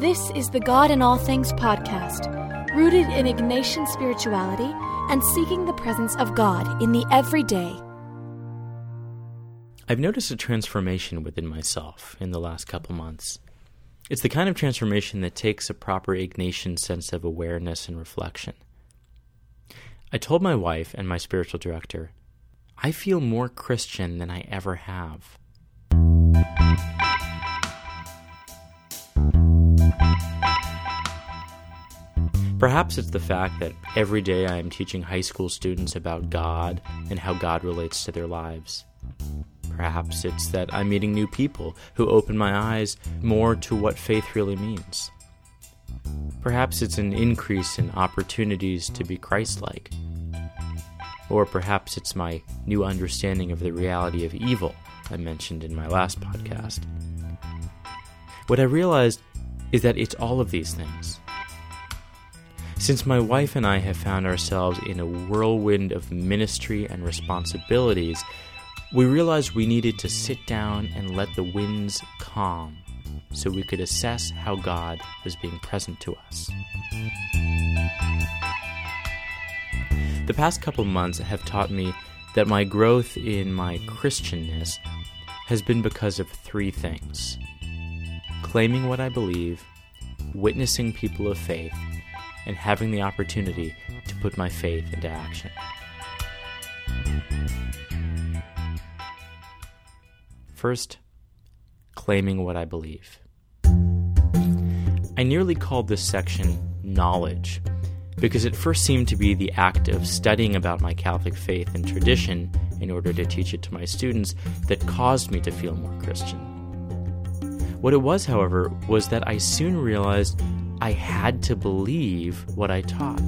This is the God in All Things podcast, rooted in Ignatian spirituality and seeking the presence of God in the everyday. I've noticed a transformation within myself in the last couple months. It's the kind of transformation that takes a proper Ignatian sense of awareness and reflection. I told my wife and my spiritual director, I feel more Christian than I ever have. Perhaps it's the fact that every day I am teaching high school students about God and how God relates to their lives. Perhaps it's that I'm meeting new people who open my eyes more to what faith really means. Perhaps it's an increase in opportunities to be Christ like. Or perhaps it's my new understanding of the reality of evil I mentioned in my last podcast. What I realized is that it's all of these things. Since my wife and I have found ourselves in a whirlwind of ministry and responsibilities, we realized we needed to sit down and let the winds calm so we could assess how God was being present to us. The past couple months have taught me that my growth in my Christianness has been because of three things claiming what I believe, witnessing people of faith, and having the opportunity to put my faith into action. First, claiming what I believe. I nearly called this section knowledge because it first seemed to be the act of studying about my Catholic faith and tradition in order to teach it to my students that caused me to feel more Christian. What it was, however, was that I soon realized I had to believe what I taught.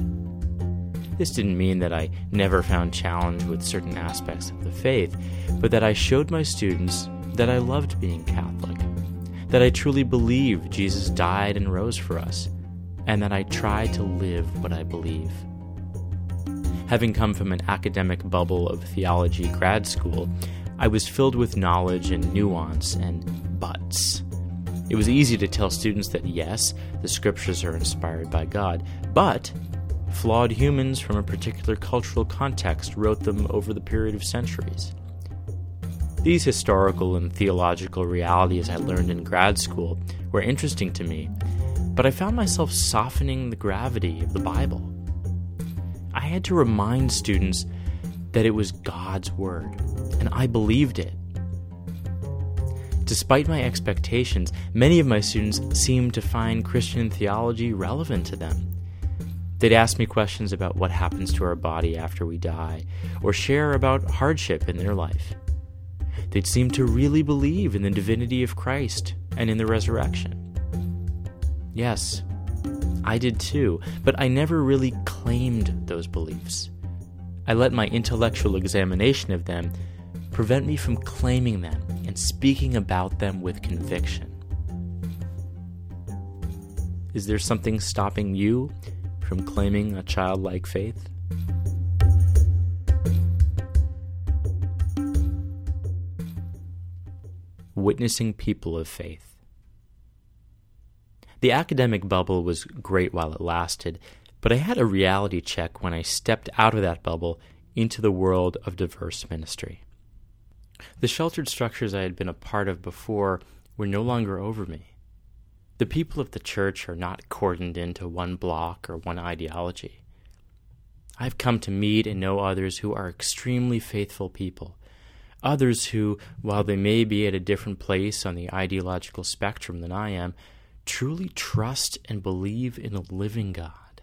This didn't mean that I never found challenge with certain aspects of the faith, but that I showed my students that I loved being Catholic, that I truly believe Jesus died and rose for us, and that I tried to live what I believe. Having come from an academic bubble of theology grad school, I was filled with knowledge and nuance and buts. It was easy to tell students that yes, the scriptures are inspired by God, but flawed humans from a particular cultural context wrote them over the period of centuries. These historical and theological realities I learned in grad school were interesting to me, but I found myself softening the gravity of the Bible. I had to remind students that it was God's Word, and I believed it. Despite my expectations, many of my students seemed to find Christian theology relevant to them. They'd ask me questions about what happens to our body after we die, or share about hardship in their life. They'd seem to really believe in the divinity of Christ and in the resurrection. Yes, I did too, but I never really claimed those beliefs. I let my intellectual examination of them prevent me from claiming them and speaking about them with conviction. Is there something stopping you from claiming a childlike faith? Witnessing people of faith. The academic bubble was great while it lasted, but I had a reality check when I stepped out of that bubble into the world of diverse ministry. The sheltered structures I had been a part of before were no longer over me. The people of the church are not cordoned into one block or one ideology. I've come to meet and know others who are extremely faithful people, others who, while they may be at a different place on the ideological spectrum than I am, truly trust and believe in a living God.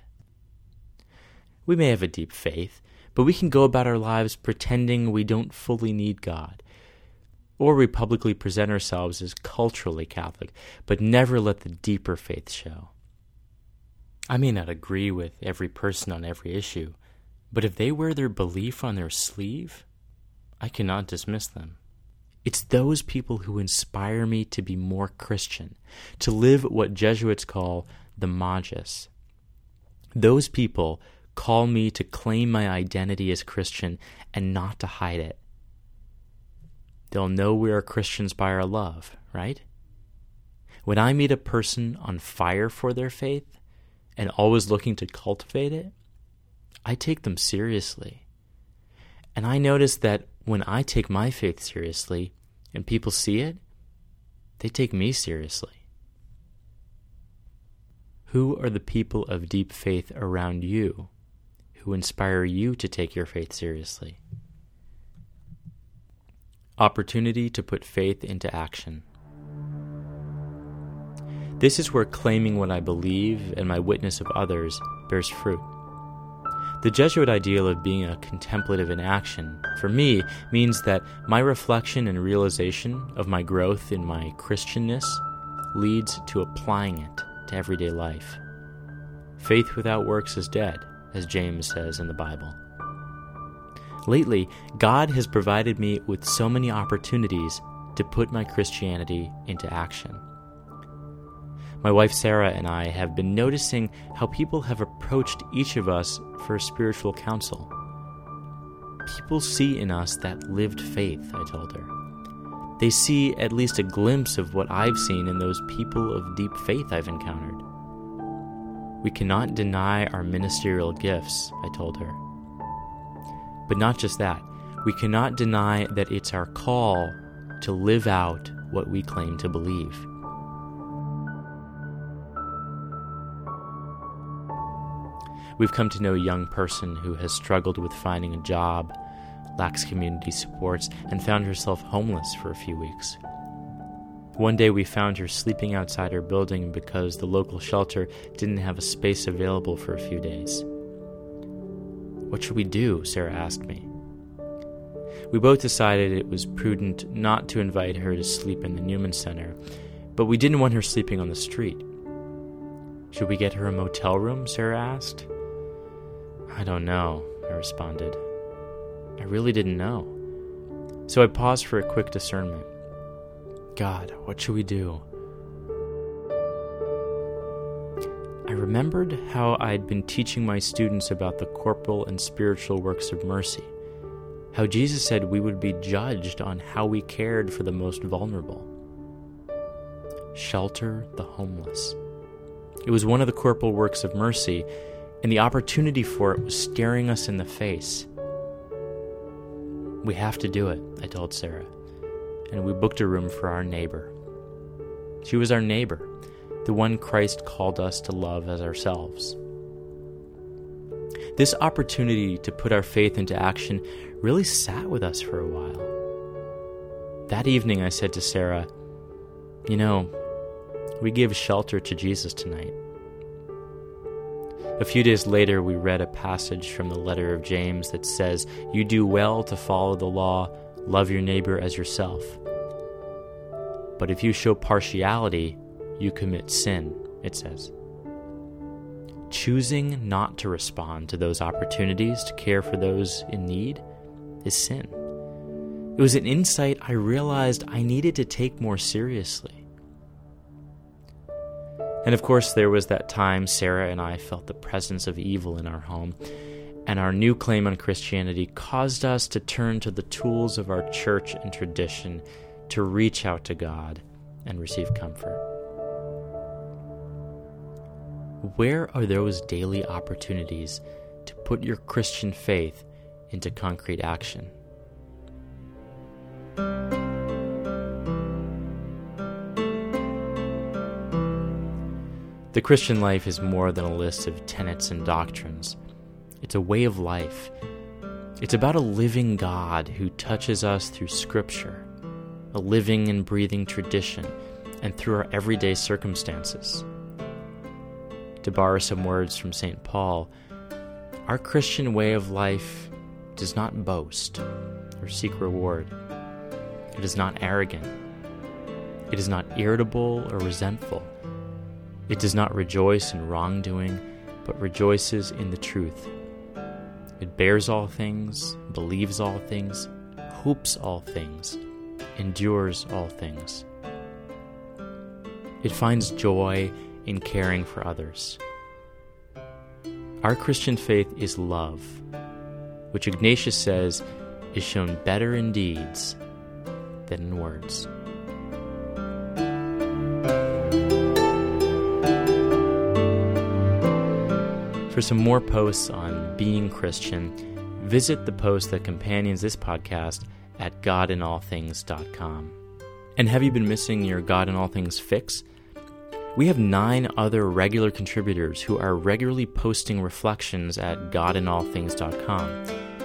We may have a deep faith, but we can go about our lives pretending we don't fully need God. Or we publicly present ourselves as culturally Catholic, but never let the deeper faith show. I may not agree with every person on every issue, but if they wear their belief on their sleeve, I cannot dismiss them. It's those people who inspire me to be more Christian, to live what Jesuits call the magis. Those people call me to claim my identity as Christian and not to hide it. They'll know we are Christians by our love, right? When I meet a person on fire for their faith and always looking to cultivate it, I take them seriously. And I notice that when I take my faith seriously and people see it, they take me seriously. Who are the people of deep faith around you who inspire you to take your faith seriously? Opportunity to put faith into action. This is where claiming what I believe and my witness of others bears fruit. The Jesuit ideal of being a contemplative in action, for me, means that my reflection and realization of my growth in my Christianness leads to applying it to everyday life. Faith without works is dead, as James says in the Bible. Lately, God has provided me with so many opportunities to put my Christianity into action. My wife Sarah and I have been noticing how people have approached each of us for spiritual counsel. People see in us that lived faith, I told her. They see at least a glimpse of what I've seen in those people of deep faith I've encountered. We cannot deny our ministerial gifts, I told her. But not just that, we cannot deny that it's our call to live out what we claim to believe. We've come to know a young person who has struggled with finding a job, lacks community supports, and found herself homeless for a few weeks. One day we found her sleeping outside her building because the local shelter didn't have a space available for a few days. What should we do? Sarah asked me. We both decided it was prudent not to invite her to sleep in the Newman Center, but we didn't want her sleeping on the street. Should we get her a motel room? Sarah asked. I don't know, I responded. I really didn't know. So I paused for a quick discernment. God, what should we do? I remembered how I'd been teaching my students about the corporal and spiritual works of mercy, how Jesus said we would be judged on how we cared for the most vulnerable. Shelter the homeless. It was one of the corporal works of mercy, and the opportunity for it was staring us in the face. We have to do it, I told Sarah and we booked a room for our neighbor. She was our neighbor, the one Christ called us to love as ourselves. This opportunity to put our faith into action really sat with us for a while. That evening, I said to Sarah, You know, we give shelter to Jesus tonight. A few days later, we read a passage from the letter of James that says, You do well to follow the law, love your neighbor as yourself. But if you show partiality, you commit sin, it says. Choosing not to respond to those opportunities to care for those in need is sin. It was an insight I realized I needed to take more seriously. And of course, there was that time Sarah and I felt the presence of evil in our home, and our new claim on Christianity caused us to turn to the tools of our church and tradition to reach out to God and receive comfort. Where are those daily opportunities to put your Christian faith into concrete action? The Christian life is more than a list of tenets and doctrines. It's a way of life. It's about a living God who touches us through Scripture a living and breathing tradition, and through our everyday circumstances. To borrow some words from St. Paul, our Christian way of life does not boast or seek reward. It is not arrogant. It is not irritable or resentful. It does not rejoice in wrongdoing, but rejoices in the truth. It bears all things, believes all things, hopes all things endures all things. It finds joy in caring for others. Our Christian faith is love, which Ignatius says is shown better in deeds than in words. For some more posts on being Christian, visit the post that companions this podcast at godinallthings.com. And have you been missing your God in All Things fix? We have nine other regular contributors who are regularly posting reflections at godinallthings.com,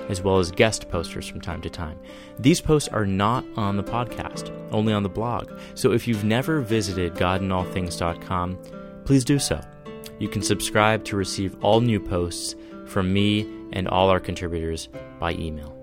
as well as guest posters from time to time. These posts are not on the podcast, only on the blog. So if you've never visited godinallthings.com, please do so. You can subscribe to receive all new posts from me and all our contributors by email.